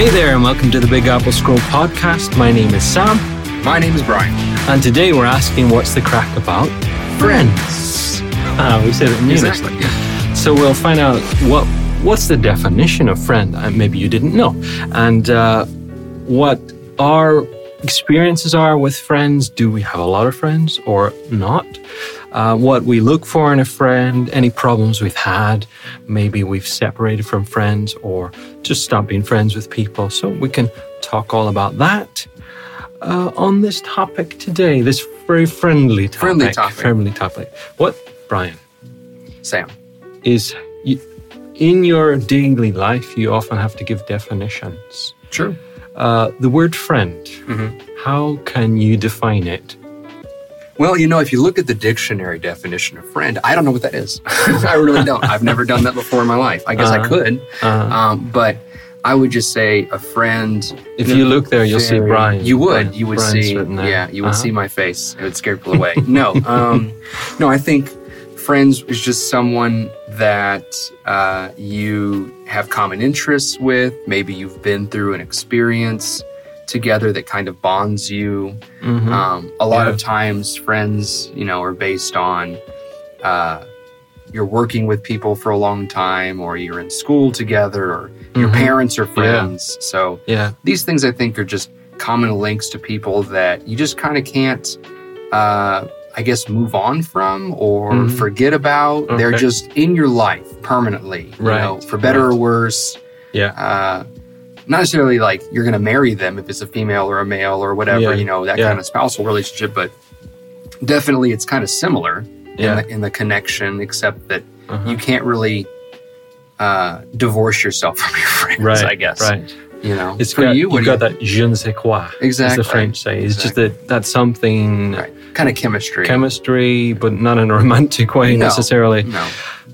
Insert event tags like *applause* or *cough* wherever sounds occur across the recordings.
Hey there, and welcome to the Big Apple Scroll podcast. My name is Sam, My name is Brian. and today we're asking what's the crack about friends. Ah, we said it in. Exactly. So we'll find out what what's the definition of friend. Uh, maybe you didn't know, and uh, what our experiences are with friends. Do we have a lot of friends or not? Uh, what we look for in a friend, any problems we've had, maybe we've separated from friends or just stopped being friends with people. So we can talk all about that uh, on this topic today. This very friendly topic. Friendly topic. Friendly topic. What, Brian? Sam. is you, in your daily life, you often have to give definitions. True. Uh, the word friend, Mhm. how can you define it? Well, you know, if you look at the dictionary definition of friend, I don't know what that is. *laughs* I really don't. I've never done that before in my life. I guess I Uh-huh. could, Uh, um, but I would just say a friend. if you look there, you'll see Brian. You would. Brian- You would Brian's see. Yeah, you would Uh-huh. see my face. It would scare people away. no, *laughs* um, no. I think friends is just someone that uh, you have common interests with. Maybe you've been through an experience together that kind of bonds you. Mhm. Um, a lot Yeah. of times, friends, you know, are based on uh, you're working with people for a long time, or you're in school together, or your Mhm. parents are friends. So Yeah. these things, I think, are just common links to people that you just kind of can't, uh, I guess, move on from or Mhm. forget about. They're just in your life permanently, you Right, know, for better right. or worse. Yeah. Uh, not necessarily like you're going to marry them if it's a female or a male or whatever, Yeah, you know, that yeah. kind of spousal relationship, but definitely it's kind of similar Yeah. in, the, in the connection, except that Uh-huh. you can't really uh, divorce yourself *laughs* from your friends, right. I guess. Right. You know, It's for got, you, you, do got that je ne sais quoi, as Exactly. the French say. It's Exactly. just that that's something right. kind of chemistry. chemistry, but not in a romantic way No. necessarily. no,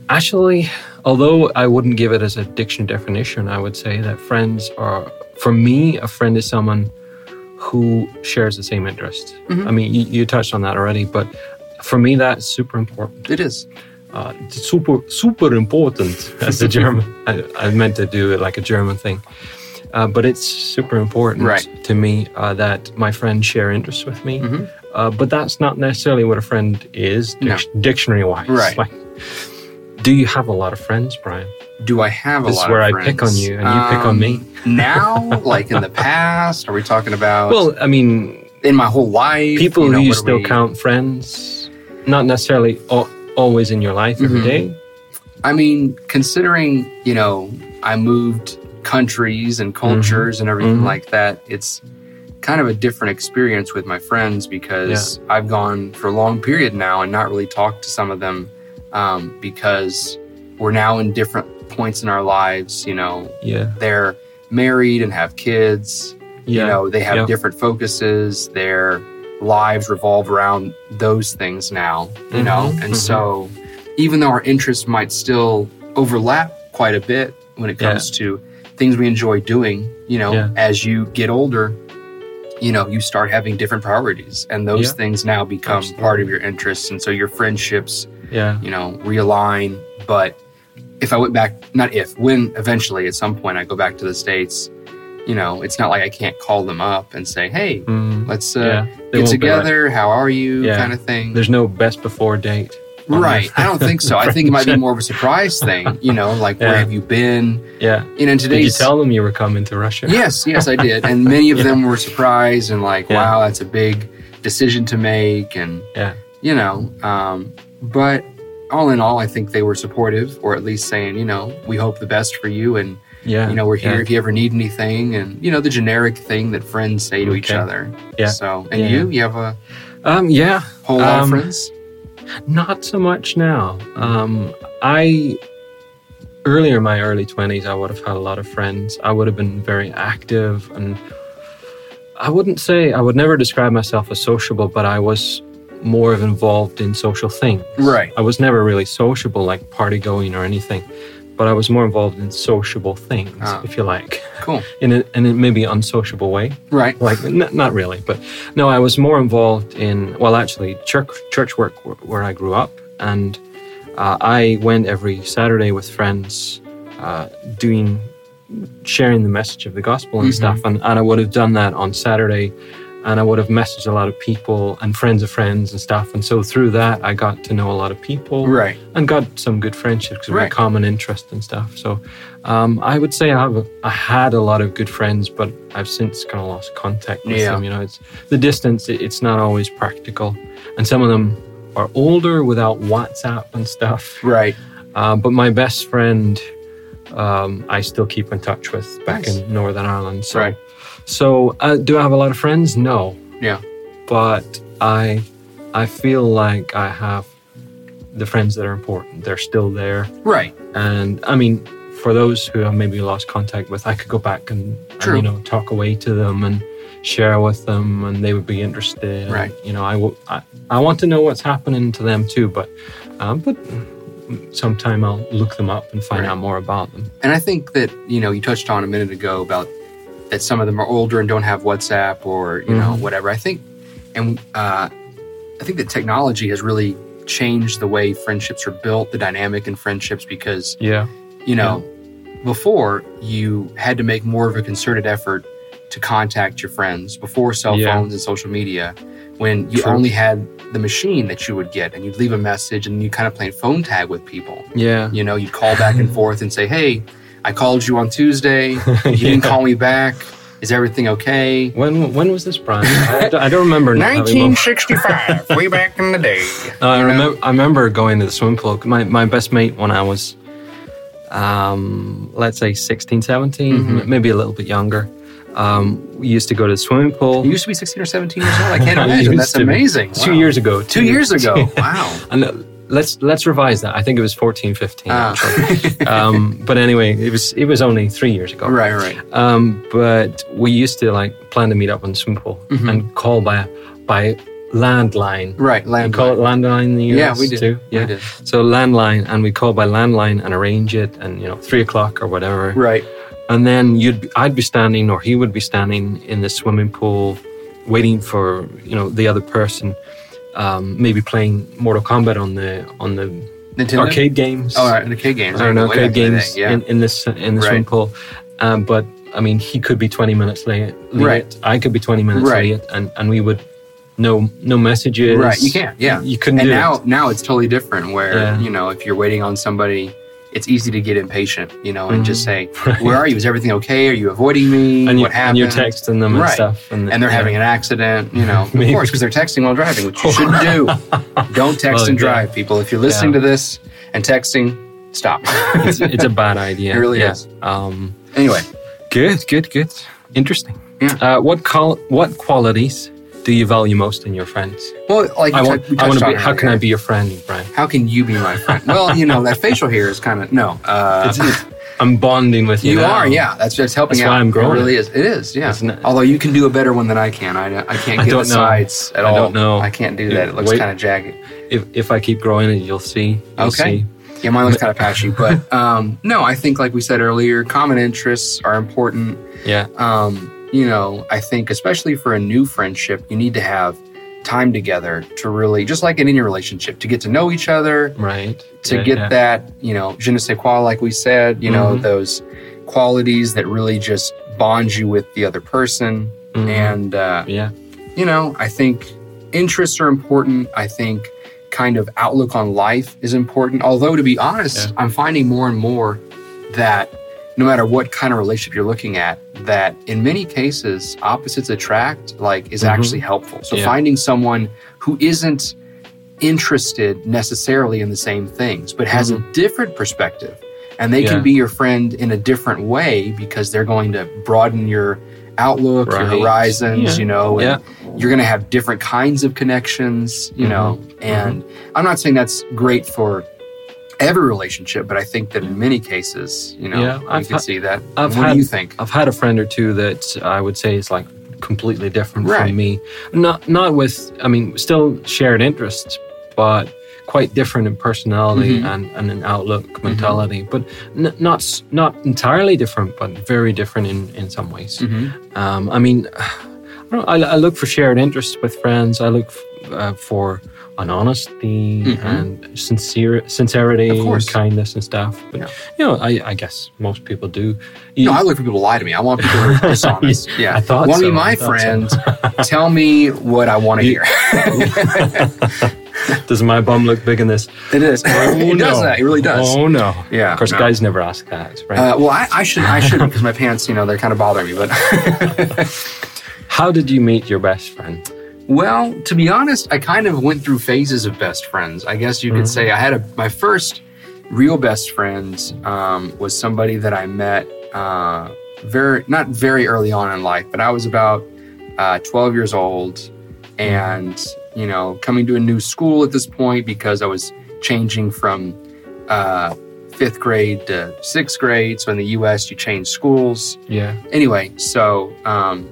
Actually, although I wouldn't give it as a dictionary definition, I would say that friends are, for me, a friend is someone who shares the same interest. Mhm. I mean, you, you touched on that already, but for me, that's super important. it is. Uh, super, super important as a German. *laughs* I, I meant to do it like a German thing. Uh, but it's super important Right. to me uh, that my friends share interests with me. Mhm. Uh, but that's not necessarily what a friend is, No. dictionary wise. Right. *laughs* Like, do you have a lot of friends, Brian? Do I have a lot of friends? This is where I pick on you and you pick on me. Um, now, like in the past, are we talking about Well, I mean, in my whole life? people you know, who you still we- count friends, not necessarily al- always in your life every Mhm. day. I mean, considering, you know, I moved countries and cultures and everything Mhm. like that, it's kind of a different experience with my friends because I've gone for a long period now and not really talked to some of them um, because we're now in different points in our lives. You know, Yeah. they're married and have kids. Yeah. You know, they have Yeah. different focuses. Their lives revolve around those things now, you know? Mhm, And mhm. so, even though our interests might still overlap quite a bit when it comes to things we enjoy doing, you know, Yeah. as you get older, you know, you start having different priorities, and those Yeah. things now become Absolutely. part of your interests. And so, your friendships yeah. you know, realign. But if I went back, not if, when eventually at some point I go back to the States, you know, it's not like I can't call them up and say, hey, Mm, let's uh, yeah. Get won't like- together. How are you? Yeah. Kind of thing. There's no best before date. Right. I don't think so. *laughs* I think it might be more of a surprise thing, you know, like where have you been? Yeah. You know, in Did you tell them you were coming to Russia? Yes, yes, I did. And *laughs* many of Yeah. them were surprised and like, Yeah. wow, that's a big decision to make. And, Yeah. you know, um, but all in all, I think they were supportive or at least saying, you know, we hope the best for you. And, Yeah. you know, we're here Yeah. if you ever need anything. And, you know, the generic thing that friends say to each other. Yeah. So, and Yeah, you, you have a Um. Yeah. whole lot of Um, friends? Not so much now. Um. I earlier in my early twenties, I would have had a lot of friends. I would have been very active, and I wouldn't say I would never describe myself as sociable, but I was more of involved in social things. Right. I was never really sociable, like party going or anything, but I was more involved in sociable things, Ah. if you like, Cool. *laughs* in a, in a maybe unsociable way. Right. Like, n- not really, but no, I was more involved in, well, actually, church, church work wh- where I grew up. And uh, I went every Saturday with friends uh, doing sharing the message of the gospel and Mhm. stuff. And, and I would have done that on Saturday and I would have messaged a lot of people and friends of friends and stuff. And so through that, I got to know a lot of people Right. and got some good friendships because we Right. common interest and stuff. So um, I would say I have a, I had a lot of good friends, but I've since kind of lost contact with Yeah. them. You know, it's the distance. It, it's not always practical, and some of them are older without WhatsApp and stuff. Right. Uh, but my best friend, um, I still keep in touch with back Nice. in Northern Ireland. So, Right. So uh, do I have a lot of friends? No, Yeah. but I I feel like I have the friends that are important. They're still there, Right. and I mean, for those who have maybe lost contact with, I could go back and, and, you know talk away to them and share with them, and they would be interested. Right. You know, I will. I, I want to know what's happening to them too, but um, but sometime I'll look them up and find Right. out more about them. And I think that, you know, you touched on a minute ago about that some of them are older and don't have WhatsApp or, you know, Mhm. whatever. I think, and uh, I think that technology has really changed the way friendships are built, the dynamic in friendships, because, Yeah. you know, before you had to make more of a concerted effort to contact your friends before cell Yeah. phones and social media when you True. only had the machine that you would get and you'd leave a message and you kind of playing phone tag with people. Yeah. You know, you'd call back and forth and say, "Hey, I called you on Tuesday. *laughs* You didn't call me back. Is everything okay?" When when was this, Brian? I, don't- I don't remember. 1965, way back in the day. No, *laughs* I remember. I remember going to the swimming pool. My my best mate when I was, um, let's say 16, 17, Mhm. maybe a little bit younger. Um, we used to go to the swimming pool. You used to be 16 or 17 years old. I can't *laughs* imagine. used That's to be. amazing. Two years ago. Two years ago. Wow. Let's let's revise that. I think it was 14, 15. Ah. um, but anyway, it was it was only three years ago. right, right. Um, but we used to like plan to meet up on the swimming pool Mhm. and call by by landline. Right, You call it landline. landline in the US Yeah, we did. too. We Yeah. did. So landline, and we call by landline and arrange it, and you know, three o'clock or whatever. Right. And then you'd, be, I'd be standing, or he would be standing in the swimming pool, waiting for you know the other person, um, maybe playing Mortal Kombat on the on the Nintendo? arcade games. Oh, right. Arcade games. or Way arcade in the games Yeah. in, in this in the swimming Right. pool. Um, but I mean, he could be twenty minutes late. late. Right. I could be twenty minutes Right. late, and and we would no no messages. Right, you can't, yeah. you couldn't and do now, it. now it's totally different. Where Yeah. you know, if you're waiting on somebody, it's easy to get impatient. You know, and just say. *laughs* Right. "Where are you? Is everything okay? Are you avoiding me? And, you, what happened?" and you're texting them and stuff, and, and they're yeah. having an accident, you know, *laughs* of course, because they're texting while driving, which you shouldn't *laughs* do. Don't text Well, and yeah. drive, people. If you're listening Yeah. to this and texting, stop. it's, it's a bad idea. It really yeah. is. Um, anyway, good, good, good. Interesting. Yeah. Uh, what col- what qualities do you value most in your friends? well, like I want. we I want to be. How can I be your friend, Brian? How can you be my friend? well, you know, that facial hair is kind of no. Uh, It's, it's, I'm bonding with you. you now. are, yeah. That's that's helping That's out. why I'm growing It really is. It is, yeah. It? Although you can do a better one than I can. I, I can't I get don't the know. sides at I all. don't know. I can't do that. It looks kind of jagged. If if I keep growing it, you'll see. You'll Okay. See. Yeah, mine looks kind of patchy, but um, no, I think like we said earlier, common interests are important. Yeah. Um, you know, I think especially for a new friendship, you need to have time together to really, just like in any relationship, to get to know each other, Right. to Yeah, get yeah. that, you know, je ne sais quoi, like we said, you know, Mhm. those qualities that really just bond you with the other person. Mhm. And, uh, Yeah. you know, I think interests are important. I think kind of outlook on life is important. Although, to be honest, Yeah. I'm finding more and more that no matter what kind of relationship you're looking at, that in many cases, opposites attract, like, is Mhm. actually helpful. So, Yeah. finding someone who isn't interested necessarily in the same things, but has a different perspective. And they Mm-hmm. Yeah. can be your friend in a different way because they're going to broaden your outlook, your horizons, Yeah. you know, and you're going to have different kinds of connections, you know. Mm-hmm. And I'm not saying that's great for every relationship, but I think that in many cases, you know, Yeah, you I've can had- see that. I've what had- do you think? I've had a friend or two that I would say is like completely different Right. from me. Not not with I mean still shared interests, but quite different in personality Mhm. and, and in outlook mentality. But n- not not entirely different, but very different in in some ways. Mhm. Um, I mean, *sighs* I, don't I, I look for shared interests with friends. I look f- uh, for an honesty Mhm. and sincere sincerity and kindness and stuff. But Yeah. you know, I, I guess most people do. No, I look for people to lie to me. I want people to be *laughs* dishonest. *laughs* Yeah, I thought want to so. be my thought so. friend. *laughs* Tell me what I want to hear. Does my bum look big in this? it is. it does that. It really does. Oh no. Yeah, Of course, no. guys never ask that, right? Uh, well, I, I should. I shouldn't because my pants, you know, they're kind of bothering me. But How did you meet your best friend? Well, to be honest, I kind of went through phases of best friends. I guess you could Mhm. say I had a my first real best friend um, was somebody that I met uh, very not very early on in life, but I was about uh, 12 years old, and you know, coming to a new school at this point because I was changing from uh, fifth grade to sixth grade. So in the U.S., you change schools Yeah. anyway, so um,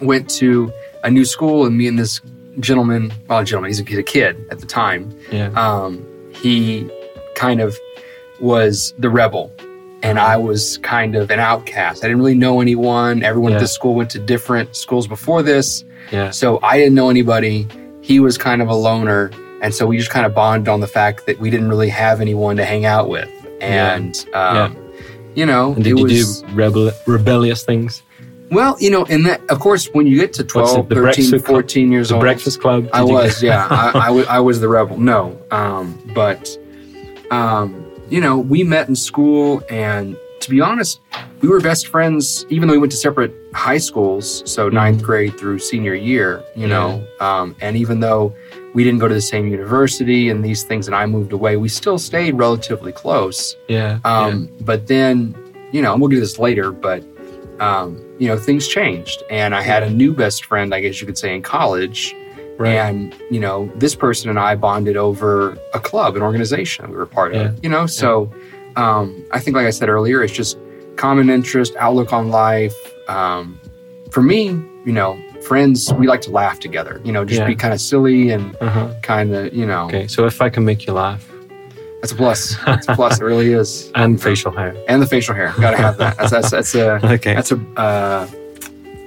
went to a new school and me and this gentleman, well, gentleman, he's a, he's a kid at the time. Yeah. Um, he kind of was the rebel, and I was kind of an outcast. I didn't really know anyone. Everyone Yeah. at this school went to different schools before this, yeah. so I didn't know anybody. He was kind of a loner, and so we just kind of bonded on the fact that we didn't really have anyone to hang out with, and um, you know, And did it you was. do rebel- rebellious things? Well, you know, and that, of course, when you get to 12, What's the 13, Breakfast Club? 14 years old, Breakfast Club? I was, yeah, I, I, *laughs* was, I was the rebel. No, um, but, um, you know, we met in school, and to be honest, we were best friends, even though we went to separate high schools, so ninth grade through senior year, you know, um, and even though we didn't go to the same university and these things, and I moved away, we still stayed relatively close. yeah. Um, But then, you know, and we'll get to this later, but, um, you know, things changed. And I had a new best friend, I guess you could say, in college. Right. And, you know, this person and I bonded over a club, an organization we were part Yeah. of, you know? So um, I think, like I said earlier, it's just common interest, outlook on life. Um, for me, you know, friends, we like to laugh together, you know, just Yeah. be kind of silly and uh-huh. kind of, you know, Okay. So if I can make you laugh that's a plus. That's a plus. It really is. *laughs* and facial hair. And the facial hair. Got to have that. That's, that's, that's a, *laughs* Okay. That's a uh,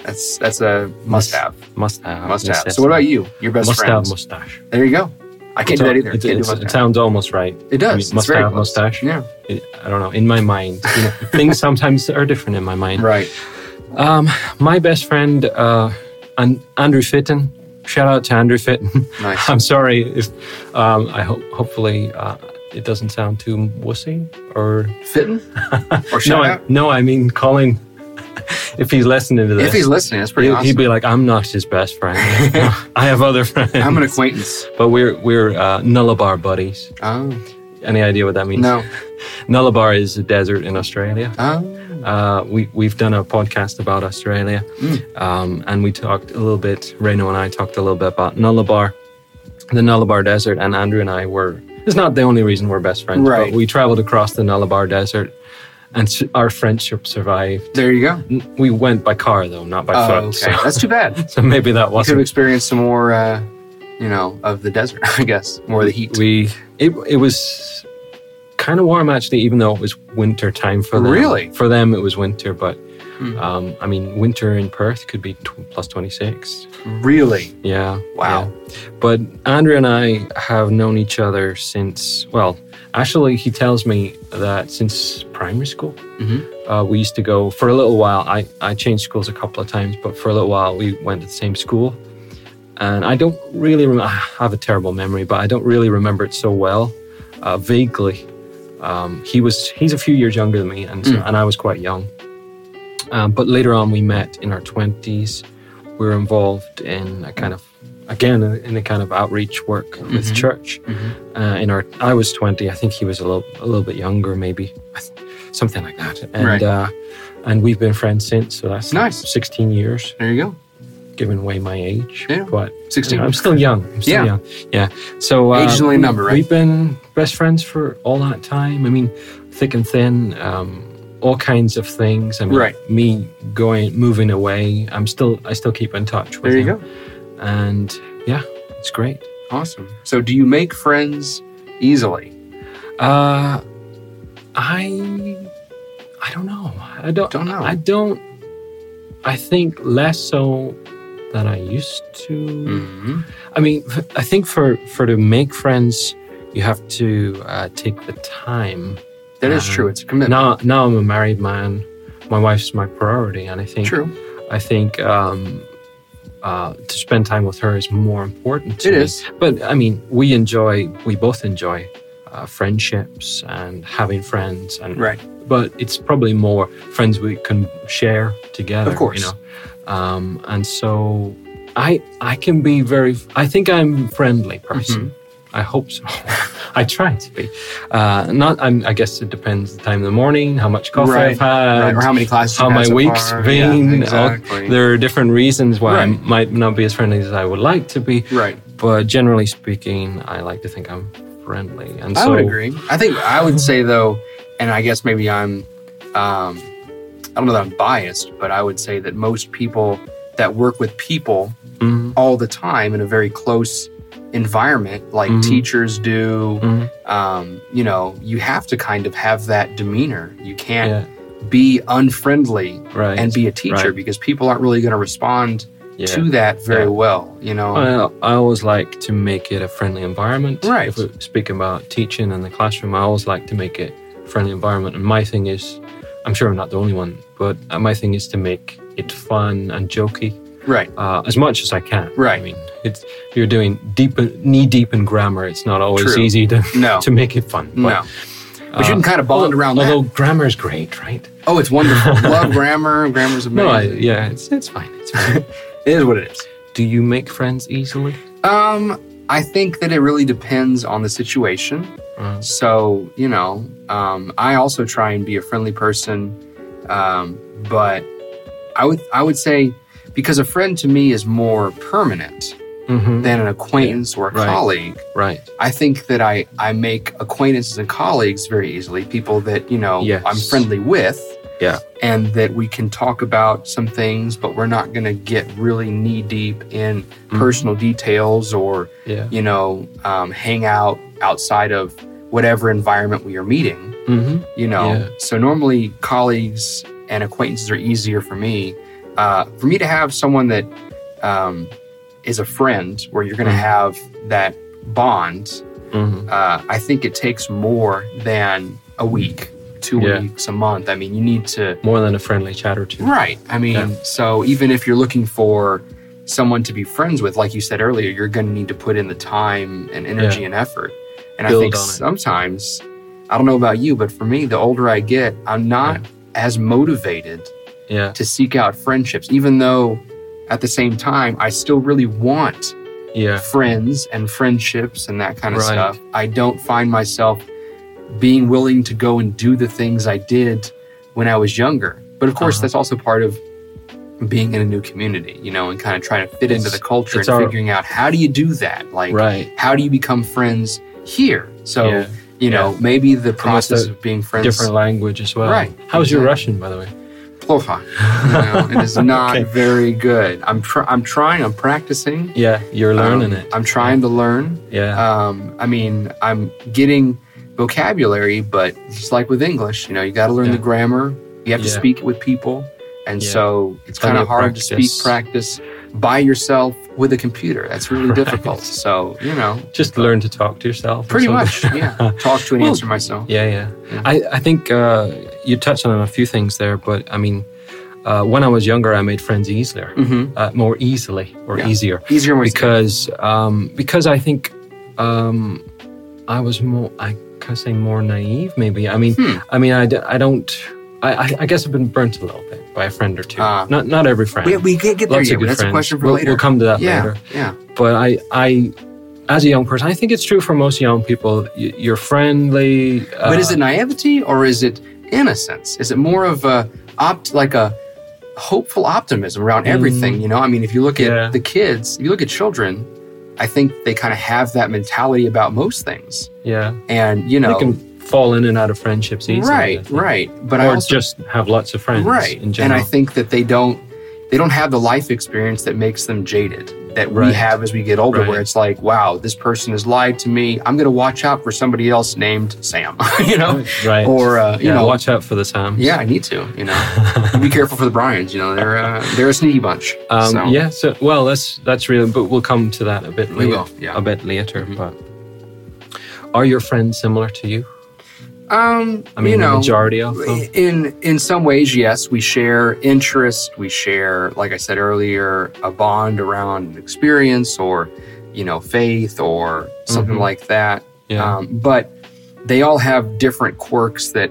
that's that's a must have. Must have. Must have. So what about you? Your best friend? must have mustache. There you go. I can't do that either. It, it's- mustache. it sounds almost right. It does. I mean, It's must have close. mustache. Yeah. It, I don't know. In my mind, you know, *laughs* things sometimes are different in my mind. Right. Um, my best friend, uh, Andrew Fitton. Shout out to Andrew Fitton. Nice. I'm sorry if um, I hope hopefully uh, it doesn't sound too wussy or Fitting *laughs* or no, I, no, I mean calling. *laughs* if he's listening to this, If he's listening, that's pretty he'd, awesome. he'd be like, "I'm not his best friend. *laughs* I have other friends. I'm an acquaintance. but we're we're uh, Nullarbor buddies. Oh Any idea what that means? no. Nullarbor is a desert in Australia. Oh Uh, we we've done a podcast about Australia, Mm. um, and we talked a little bit. Reno and I talked a little bit about Nullarbor, the Nullarbor Desert, and Andrew and I were. It's not the only reason we're best friends, Right. but we traveled across the Nullarbor Desert, and our friendship survived. there you go. We went by car though, not by Oh, foot. okay. So, *laughs* That's too bad. so maybe that You could have experienced some more, uh, you know, of the desert. *laughs* I guess more of the heat. We it it was kind of warm actually, even though it was winter time for them. Really? For them, it was winter, but Hmm. um, I mean, winter in Perth could be tw- plus twenty six. really. Yeah. Wow. yeah. But Andrew and I have known each other since, well, actually, he tells me that since primary school. Mhm. Uh, we used to go for a little while. I, I changed schools a couple of times, but for a little while, we went to the same school. And I don't really remember, I have a terrible memory, but I don't really remember it so well. Uh, vaguely. Um, he was, he's a few years younger than me, and, so, Mm. and I was quite young. Um, but later on, we met in our 20s we were involved in a kind of again in a kind of outreach work with Mhm. church Mhm. uh, in our i was 20 i think he was a little a little bit younger maybe something like that and Right. uh and we've been friends since so that's Nice. 16 years There you go. giving away my age Yeah. but 16. i'm still young i'm still Yeah. young yeah so uh, Age is only a number, right? we've been best friends for all that time i mean thick and thin um all kinds of things i mean Right. me going moving away i'm still i still keep in touch with There you him go. and yeah, it's great. Awesome. So, do you make friends easily? Uh, I I don't know. I don't Don't know. I don't. I think less so than I used to. hmm I mean, I think for for to make friends, you have to uh, take the time. That is Um, true. It's a commitment. Now, now I'm a married man. My wife's my priority, and I think True. I think um, uh, to spend time with her is more important. To It me. is. But I mean, we enjoy, we both enjoy uh, friendships and having friends, and Right. but it's probably more friends we can share together. Of course. you know. Um, and so I I can be very. I think I'm a friendly person. Mm-hmm. I hope so. *laughs* I try to be. Uh, not. I'm, I guess it depends the time of the morning, how much coffee Right, I've had, Right. Or how many classes? how my so week's far. been. Yeah, exactly. there are different reasons why I might not be as friendly as I would like to be. right. But generally speaking, I like to think I'm friendly. And I so would agree. I think I would say though, and I guess maybe I'm, um, I don't know that I'm biased, but I would say that most people that work with people Mhm, all the time in a very close environment, like Mhm. teachers do, mhm, um, you know, you have to kind of have that demeanor. You can't yeah, be unfriendly right. and be a teacher right. because people aren't really going to respond yeah. to that very Yeah. well. You know, Well, I always like to make it a friendly environment. Right. If we're speaking about teaching in the classroom, I always like to make it a friendly environment. And my thing is, I'm sure I'm not the only one, but uh, my thing is to make it fun and jokey right, uh, as much as I can. Right. I mean, it's you're doing deep, knee deep in grammar. It's not always True. easy to No. *laughs* to make it fun. no. But you can kind of bond although, around that. Although grammar is great, right? Oh, it's wonderful. *laughs* Love grammar. Grammar's amazing. No, I, yeah, it's it's fine. It's fine. *laughs* it is what it is. Do you make friends easily? Um, I think that it really depends on the situation. Uh, So, you know, um, I also try and be a friendly person. Um, but I would I would say because a friend to me is more permanent mhm, than an acquaintance or a Right. colleague. Right. I think that I, I make acquaintances and colleagues very easily, people that, you know, Yes. I'm friendly with. Yeah. And that we can talk about some things, but we're not going to get really knee deep in Mm-hmm. personal details or, Yeah. you know, um, hang out outside of whatever environment we are meeting, hmm you know. Yeah. So normally colleagues and acquaintances are easier for me. Uh, for me to have someone that um, is a friend where you're going to Mhm. have that bond, hmm uh, I think it takes more than a week, two Yeah. weeks, a month. I mean, you need to. More than a friendly chat or two. Right. I mean, Yeah. so even if you're looking for someone to be friends with, like you said earlier, you're going to need to put in the time and energy Yeah. and effort. And Build I think sometimes, I don't know about you, but for me, the older I get, I'm not as motivated Yeah. to seek out friendships, even though at the same time, I still really want Yeah. friends and friendships and that kind of Right. stuff. I don't find myself being willing to go and do the things I did when I was younger. But of course, Uh-huh. that's also part of being in a new community, you know, and kind of trying to fit into the culture and our- figuring out how do you do that? Like, Right. how do you become friends here? So, Yeah. you know, maybe the process of being friends. Different language as well. Right, How's your. Russian, by the way? Plocha. You know, it is *laughs* not Okay. very good. I'm tr- I'm trying. I'm practicing. Yeah, you're learning Um, it. I'm trying to learn. Yeah. Um, I mean, I'm getting vocabulary, but just like with English, you know, you got to learn Yeah. the grammar. You have to Yeah. speak with people, and Yeah. so it's kind of of hard to speak practice. By yourself with a computer. That's really Right. difficult. So you know, Just learn to talk to yourself. pretty much, yeah. *laughs* Talk to and Well, answer myself. Yeah, yeah. Yeah. I, I think uh, you touched on a few things there, but I mean, uh, when I was younger, I made friends easier, hmm uh, more easily or Yeah. easier, Easier because um, because I think um, I was more I can say more naive. Maybe I mean Hmm. I mean I don't. I, I- I guess I've been burnt a little bit by a friend or two. Ah. not not every friend. we, we can't get there Lots yet. of good That's friends. a question for we'll, later. We'll come to that yeah, later. yeah. But I, I, as a young person, I think it's true for most young people. You're friendly. Uh, but is it naivety or is it innocence? Is it more of a opt like a hopeful optimism around everything? You know, I mean, if you look at Mm. Yeah. the kids, if you look at children, I think they kind of have that mentality about most things, Yeah, and you know, fall in and out of friendships easily. Right, right. But I or also just have lots of friends. right, and. I think that they don't they don't have the life experience that makes them jaded that we have as we get older, Right. where it's like, wow, this person has lied to me. I'm going to watch out for somebody else named Sam, *laughs* you know, Right. or uh, you yeah, know, watch out for the Sams. yeah, I need to, you know, be careful for the Brians. You know, they're uh, they're a sneaky bunch. Um, so. Yeah. So well, that's that's really. But we'll come to that a bit. We later, will, yeah. A bit later. But are your friends similar to you? Um, I mean, you know, the majority of them. in in some ways, yes, we share interest. We share, like I said earlier, a bond around experience or, you know, faith or something Mhm. like that. Yeah. Um, but they all have different quirks that,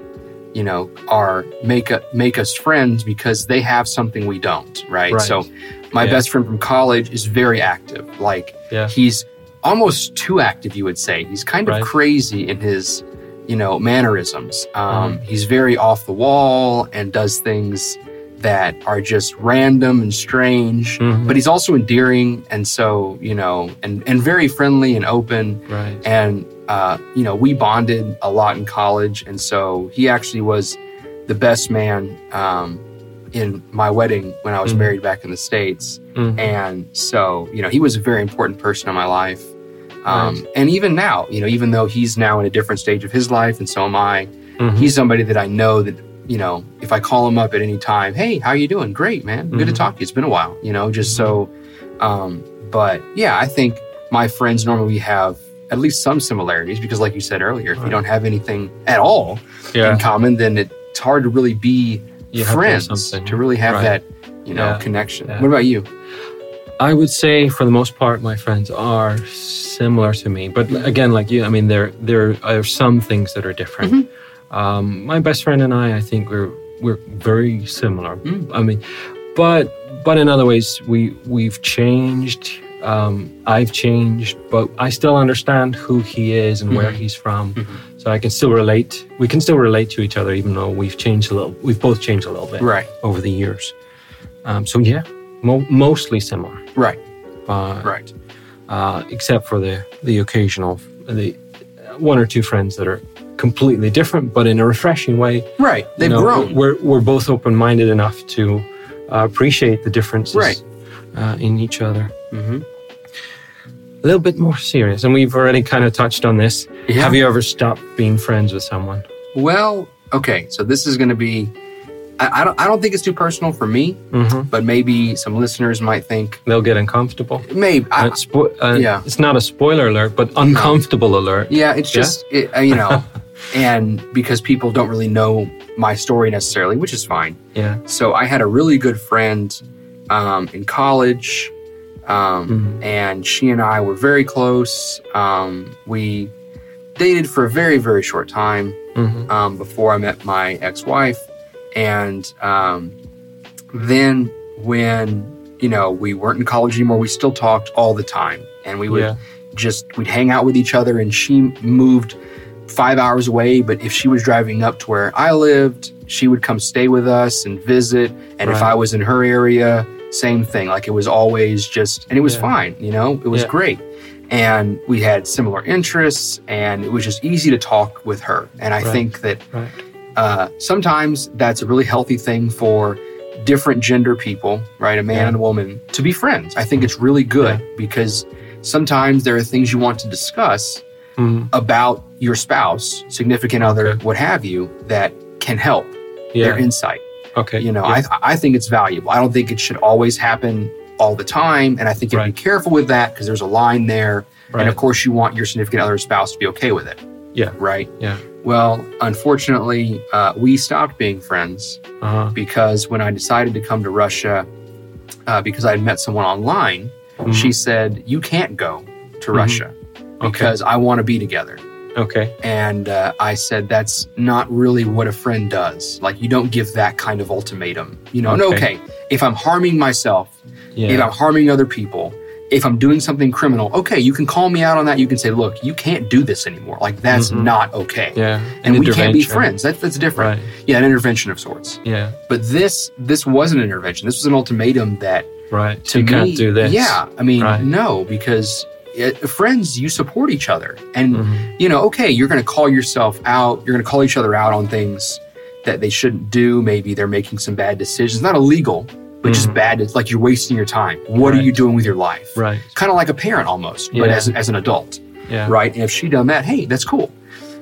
you know, are make a, make us friends because they have something we don't, right? Right. So, my Yeah. best friend from college is very active. Like yeah. he's almost too active you would say he's kind of Right. crazy in his you know mannerisms um, Mm-hmm. he's very off the wall and does things that are just random and strange Mhm. but he's also endearing and so you know and and very friendly and open Right. and uh, you know we bonded a lot in college and so he actually was the best man um, in my wedding when i was Mhm. married back in the states Mhm. and so, you know, he was a very important person in my life. Um, Right. And even now, you know, even though he's now in a different stage of his life and so am I, Mhm. he's somebody that I know that, you know, if I call him up at any time, hey, how you doing? Great, man. Good to Mhm. talk to you. It's been a while, you know, just so. Um, but yeah, I think my friends normally have at least some similarities because, like you said earlier, if you don't have anything at all yeah. in common, then it's hard to really be You have to friends to really have Right. that, you know, Yeah. connection. Yeah. What about you? I would say, for the most part, my friends are similar to me. But again, like you, I mean, there there are some things that are different. Mm-hmm. Um, my best friend and I, I think we're we're very similar. Mm. I mean, but but in other ways, we we've changed. Um, I've changed, but I still understand who he is and where Mhm. he's from. Mhm. So I can still relate. We can still relate to each other, even though we've changed a little. We've both changed a little bit Right, over the years. Um, so yeah, mo- mostly similar right, uh, right. uh, except for the the occasional the one or two friends that are completely different, but in a refreshing way. Right. They've You know, grown. We're we're both open minded enough to uh, appreciate the differences Right. uh, in each other. hmm A little bit more serious, and we've already kind of touched on this. Yeah. Have you ever stopped being friends with someone? Well, okay. So this is going to be. I, I don't. I don't think it's too personal for me, hmm but maybe some listeners might think They'll get uncomfortable. maybe. I, Uh, spo- uh, yeah. It's not a spoiler alert, but uncomfortable alert. yeah, it's Yeah? just it, uh, you know, *laughs* and because people don't really know my story necessarily, which is fine. Yeah. So I had a really good friend um, in college, um, Mhm. and she and I were very close. Um, we dated for a very very short time. hmm um, before I met my ex-wife, and um, then when you know we weren't in college anymore, we still talked all the time, and we would Yeah. just we'd hang out with each other. And she moved five hours away, but if she was driving up to where I lived, she would come stay with us and visit. And if I was in her area, same thing. Like it was always just, and it was Yeah. fine. You know, it was Yeah. great. And we had similar interests, and it was just easy to talk with her. And I Right. think that Right. Uh, sometimes that's a really healthy thing for different gender people, right? A man Yeah. and a woman to be friends. I think it's really good because sometimes there are things you want to discuss Mhm. about your spouse, significant other, Okay. what have you, that can help Yeah. their insight. okay. You know, Yeah. I, I think it's valuable. I don't think it should always happen all the time. And I think you have to be careful with that because there's a line there. right. And of course, you want your significant other spouse to be okay with it. Yeah. Right. Yeah. Well, unfortunately, uh, we stopped being friends Uh-huh. because when I decided to come to Russia, uh, because I had met someone online, Mhm. she said, You can't go to Mhm. Russia because I want to be together. Okay. And uh, I said, That's not really what a friend does. Like, you don't give that kind of ultimatum. You know, Okay. okay, if I'm harming myself, Yeah. if I'm harming other people, if I'm doing something criminal, okay, you can call me out on that. You can say, Look, you can't do this anymore. Like, that's Mhm. not okay. yeah. And An we can't be friends. That's, that's different. Right. Yeah, an intervention of sorts. Yeah. But this this wasn't an intervention. This was an ultimatum that Right. to you me, can't do this. Yeah, I mean, Right. no, because it, friends, you support each other, and Mhm. you know, okay, you're going to call yourself out. You're going to call each other out on things that they shouldn't do. Maybe they're making some bad decisions. Not illegal, which is Mhm. bad. It's like you're wasting your time. What are you doing with your life? Right. Kind of like a parent almost, but as, as an adult, Yeah. right? And if she done that, hey, that's cool.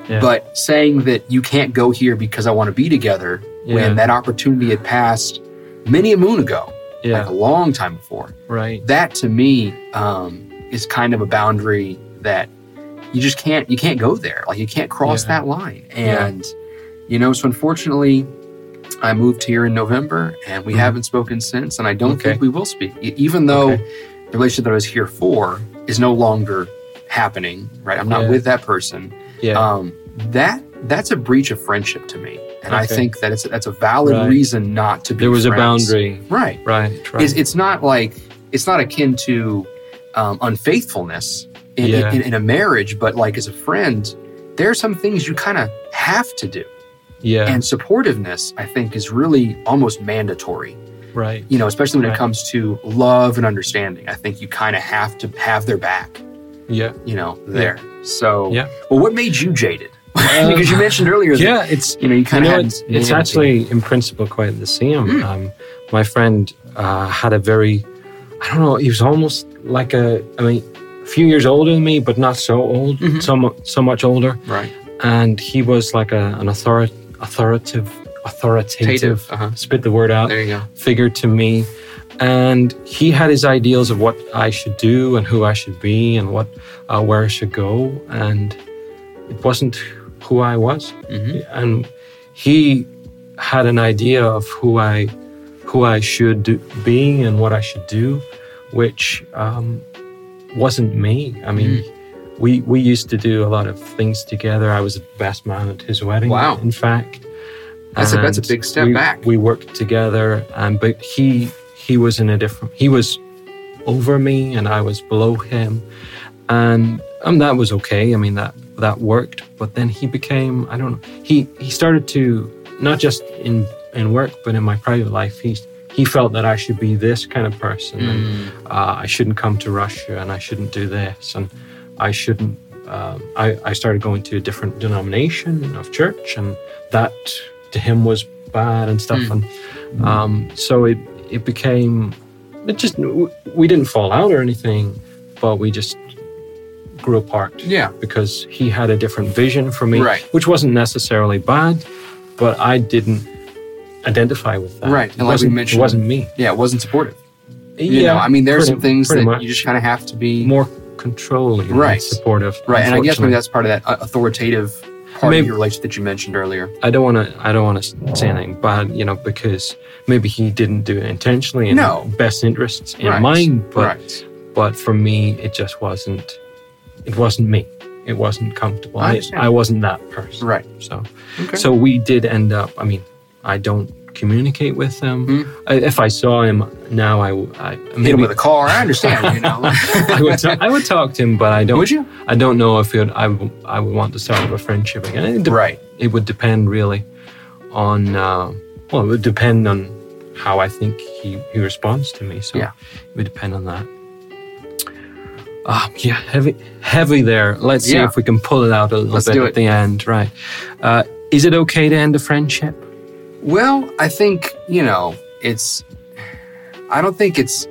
Yeah. But saying that you can't go here because I want to be together Yeah. when that opportunity had passed many a moon ago, yeah. like a long time before, right. that to me um, is kind of a boundary that you just can't you can't go there. Like you can't cross Yeah. that line. Yeah. And you know, so unfortunately, I moved here in November, and we Mhm. haven't spoken since, and I don't Okay. think we will speak, even though Okay. the relationship that I was here for is no longer happening. Right, I'm not Yeah. with that person. Yeah. Um, that that's a breach of friendship to me, and I think that it's that's a valid Right. reason not to be. there was a boundary. right? Right. Right. It's, it's not like it's not akin to um, unfaithfulness in, Yeah. in, in a marriage, but like as a friend, there are some things you kind of have to do. Yeah. And supportiveness, I think, is really almost mandatory. right. You know, especially when Right. it comes to love and understanding. I think you kind of have to have their back. Yeah. You know, there. So, Yeah. well, what made you jaded? Um, *laughs* because you mentioned earlier that Yeah. It's you know you kind of had it's, it's actually in principle quite the same. Mm. Um, my friend uh, had a very, I don't know, he was almost like a, I mean, a few years older than me, but not so old, Mhm. so, so much older. right. And he was like a, an author- authoritative, authoritative, Uh-huh. spit the word out, There you go. figure to me. And he had his ideals of what I should do and who I should be and what, uh, where I should go. And it wasn't who I was hmm and he had an idea of who I who I should do, be and what I should do, which um, wasn't me. I mean, we we used to do a lot of things together. I was the best man at his wedding. Wow. In fact, That's a- that's a big step we, back. We worked together, and but he he was in a different. He was over me, and I was below him, and um, that was okay. I mean that that worked. But then he became I don't know. He he started to not just in in work, but in my private life. He he felt that I should be this kind of person, and Mm. uh, I shouldn't come to Russia, and I shouldn't do this, and I shouldn't. Um, I, I started going to a different denomination of church, and that to him was bad and stuff. Mm. And um, so it it became it just we didn't fall out or anything, but we just grew apart Yeah. because he had a different vision for me, Right. which wasn't necessarily bad, but I didn't identify with that. Right. It like we wasn't, mentioned- it wasn't me. Yeah. It wasn't supportive. Yeah, You know, I mean, there's some things that much. you just kind of have to be more controlling, Right. supportive, right. And I guess maybe that's part of that uh, authoritative part Maybe- of your relationship that you mentioned earlier. I don't want to. I don't want to say anything bad, you know, because maybe he didn't do it intentionally in No. best interests in Right. mind. But right. but for me, it just wasn't. It wasn't me. It wasn't comfortable. I I. I wasn't that person. Right. So Okay. so we did end up. I mean, I don't communicate with him. Hmm. I, if I saw him now, I, I Hit him with a car. I understand. You *laughs* know. I would ta- I would talk to him, but I don't. Would you? I don't know if it, I would I would want to start up a friendship again. It, de- Right. it would depend really on uh, well, it would depend on how I think he, he responds to me. So Yeah. it would depend on that. Um, yeah, heavy, heavy there. Let's see if we can pull it out a little Let's bit at the end. Right? Uh, is it okay to end a friendship? Well, I think you know it's. I don't think it's.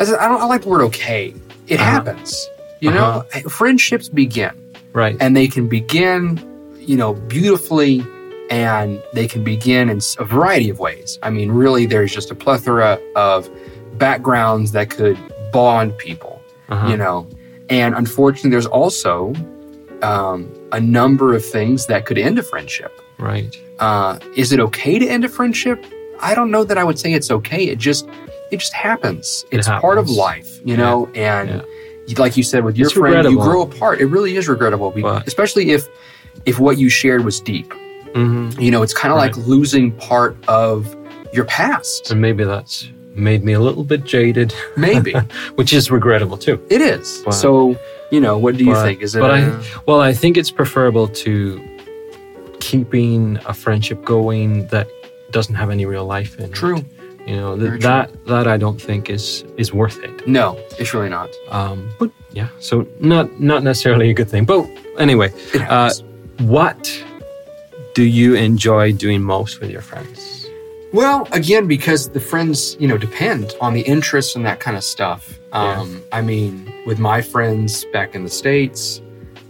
I don't. I like the word okay. It Uh-huh. happens. You know, friendships begin. Right. and they can begin, you know, beautifully, and they can begin in a variety of ways. I mean, really, there's just a plethora of backgrounds that could bond people, Uh-huh. you know, and unfortunately, there's also um, a number of things that could end a friendship. Right. Uh, is it okay to end a friendship? I don't know that I would say it's okay. It just it just happens. It It's part of life, you know, and Yeah. you- like you said with your It's friend, you grow apart. It really is regrettable, especially if if what you shared was deep. hmm You know, it's kind of Right. like losing part of your past. And maybe that's made me a little bit jaded, Maybe *laughs* which is regrettable too. it is. But- so, you know, what do you but- think? Is it? but I- uh, Well, I think it's preferable to keeping a friendship going that doesn't have any real life in it. true? You know, th- that that I don't think is is worth it. No, it's really not. Um, but yeah, so not not necessarily a good thing. But anyway, uh, what do you enjoy doing most with your friends? Well, again, because the friends, you know, depend on the interests and that kind of stuff. Um, I mean, with my friends back in the States,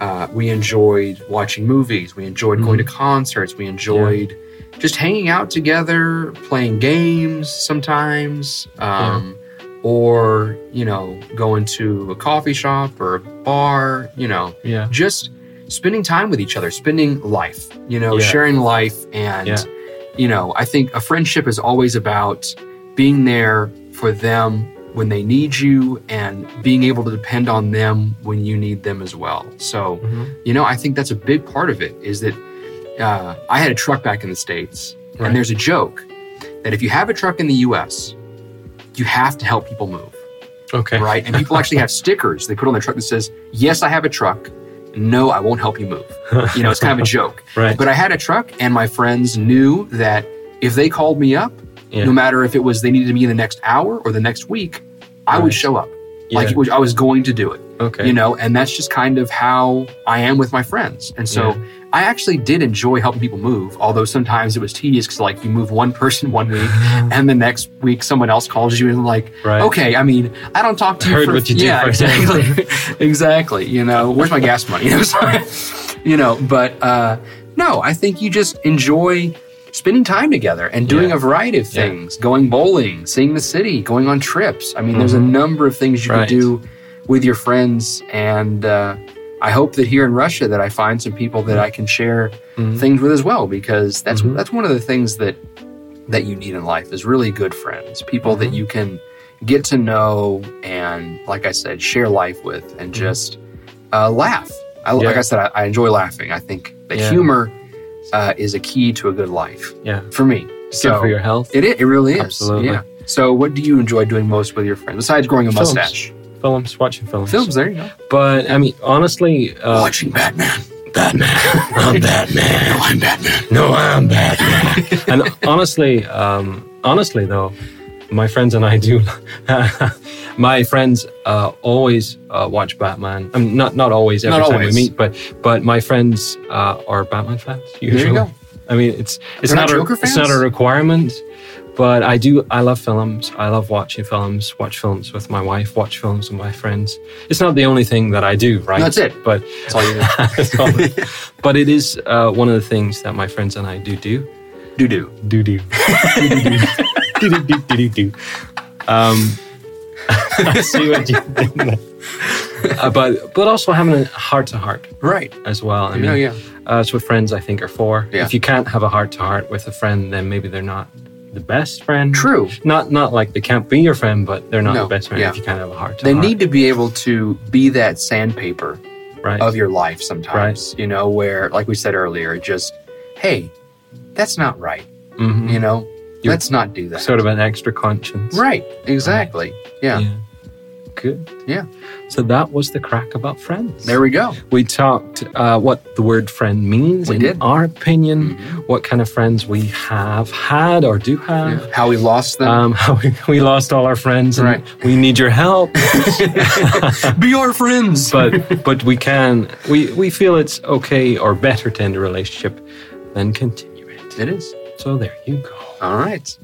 uh, we enjoyed watching movies. We enjoyed going to concerts. We enjoyed just hanging out together, playing games sometimes, um, or, you know, going to a coffee shop or a bar, you know, Yeah. just spending time with each other, spending life, you know, Yeah. sharing life. And, Yeah. you know, I think a friendship is always about being there for them when they need you and being able to depend on them when you need them as well. So, Mhm. you know, I think that's a big part of it is that uh, I had a truck back in the States, Right. and there's a joke that if you have a truck in the US, you have to help people move Okay. right? And people actually *laughs* have stickers they put on their truck that says, "Yes, I have a truck. No, I won't help you move." You know, it's kind of a joke. *laughs* Right. But I had a truck, and my friends knew that if they called me up, Yeah. no matter if it was they needed me in the next hour or the next week, I would show up. Yeah. Like was, I was going to do it. okay. You know, and that's just kind of how I am with my friends. And so Yeah. I actually did enjoy helping people move, although sometimes it was tedious because like you move one *laughs* person one week *laughs* and the next week someone else calls you and like, Right. okay, I mean, I don't talk to you Heard for what you yeah, exactly, *laughs* exactly. You know, where's my gas money? You know, you know, but uh, no, I think you just enjoy spending time together and doing Yeah. a variety of Yeah. things, going bowling, seeing the city, going on trips. I mean, there's a Mhm. number of things you Right. can do with your friends and uh, I hope that here in Russia that I find some people that I can share Mhm. things with as well because that's Mhm. that's one of the things that that you need in life is really good friends, people that Mhm. you can get to know and like I said, share life with and just uh, laugh. I, Like Mm-hmm. I said, I, I enjoy laughing. I think the Yeah. humor uh, is a key to a good life Yeah. for me. Good for your health. It, it really is. Absolutely. Yeah. So, what do you enjoy doing most with your friends besides growing a Films. mustache? films, watching films. Films. There you go. But I mean, honestly, uh, Watching Batman. Batman. *laughs* I'm Batman. No, I'm Batman. No, I'm Batman. and honestly, um, honestly though, my friends and I do. *laughs* my friends uh, always uh, watch Batman. I mean, not not always every Not time always. we meet, but but my friends uh, are Batman fans. Usually. go. I mean, it's it's They're not, not a, it's not a requirement, but I do. I love films. I love watching films. Watch films with my wife. Watch films with my friends. It's not the only thing that I do, right? That's it. But That's all you *laughs* all. but it is uh, one of the things that my friends and I do do. Do do. Do do. *laughs* *laughs* Do do do do do. Um, *laughs* see what you did there. Uh, but but also having a heart to heart Right. as well. I mean, No, yeah. uh, that's what friends I think are for. Yeah. If you can't have a heart to heart with a friend, then maybe they're not the best friend. True. Not not like they can't be your friend, but they're not No, the best friend yeah. if you can't have a heart to They need to be able to be that sandpaper right. of your life sometimes, you know, where, like we said earlier, just, hey, that's not right. Mhm. You know, You're let's not do that. Sort of an extra conscience. right. Exactly. Yeah. Good. Yeah. So that was the crack about friends. There we go. we talked uh, what the word friend means We in did. our opinion, Mhm. what kind of friends we have had or do have. Yeah. How we lost them. Um, *laughs* how we, we lost all our friends and Right. we need your help. *laughs* be our friends. but but we can we, we feel it's okay or better to end a relationship than continue it. it is. So there you go. All right.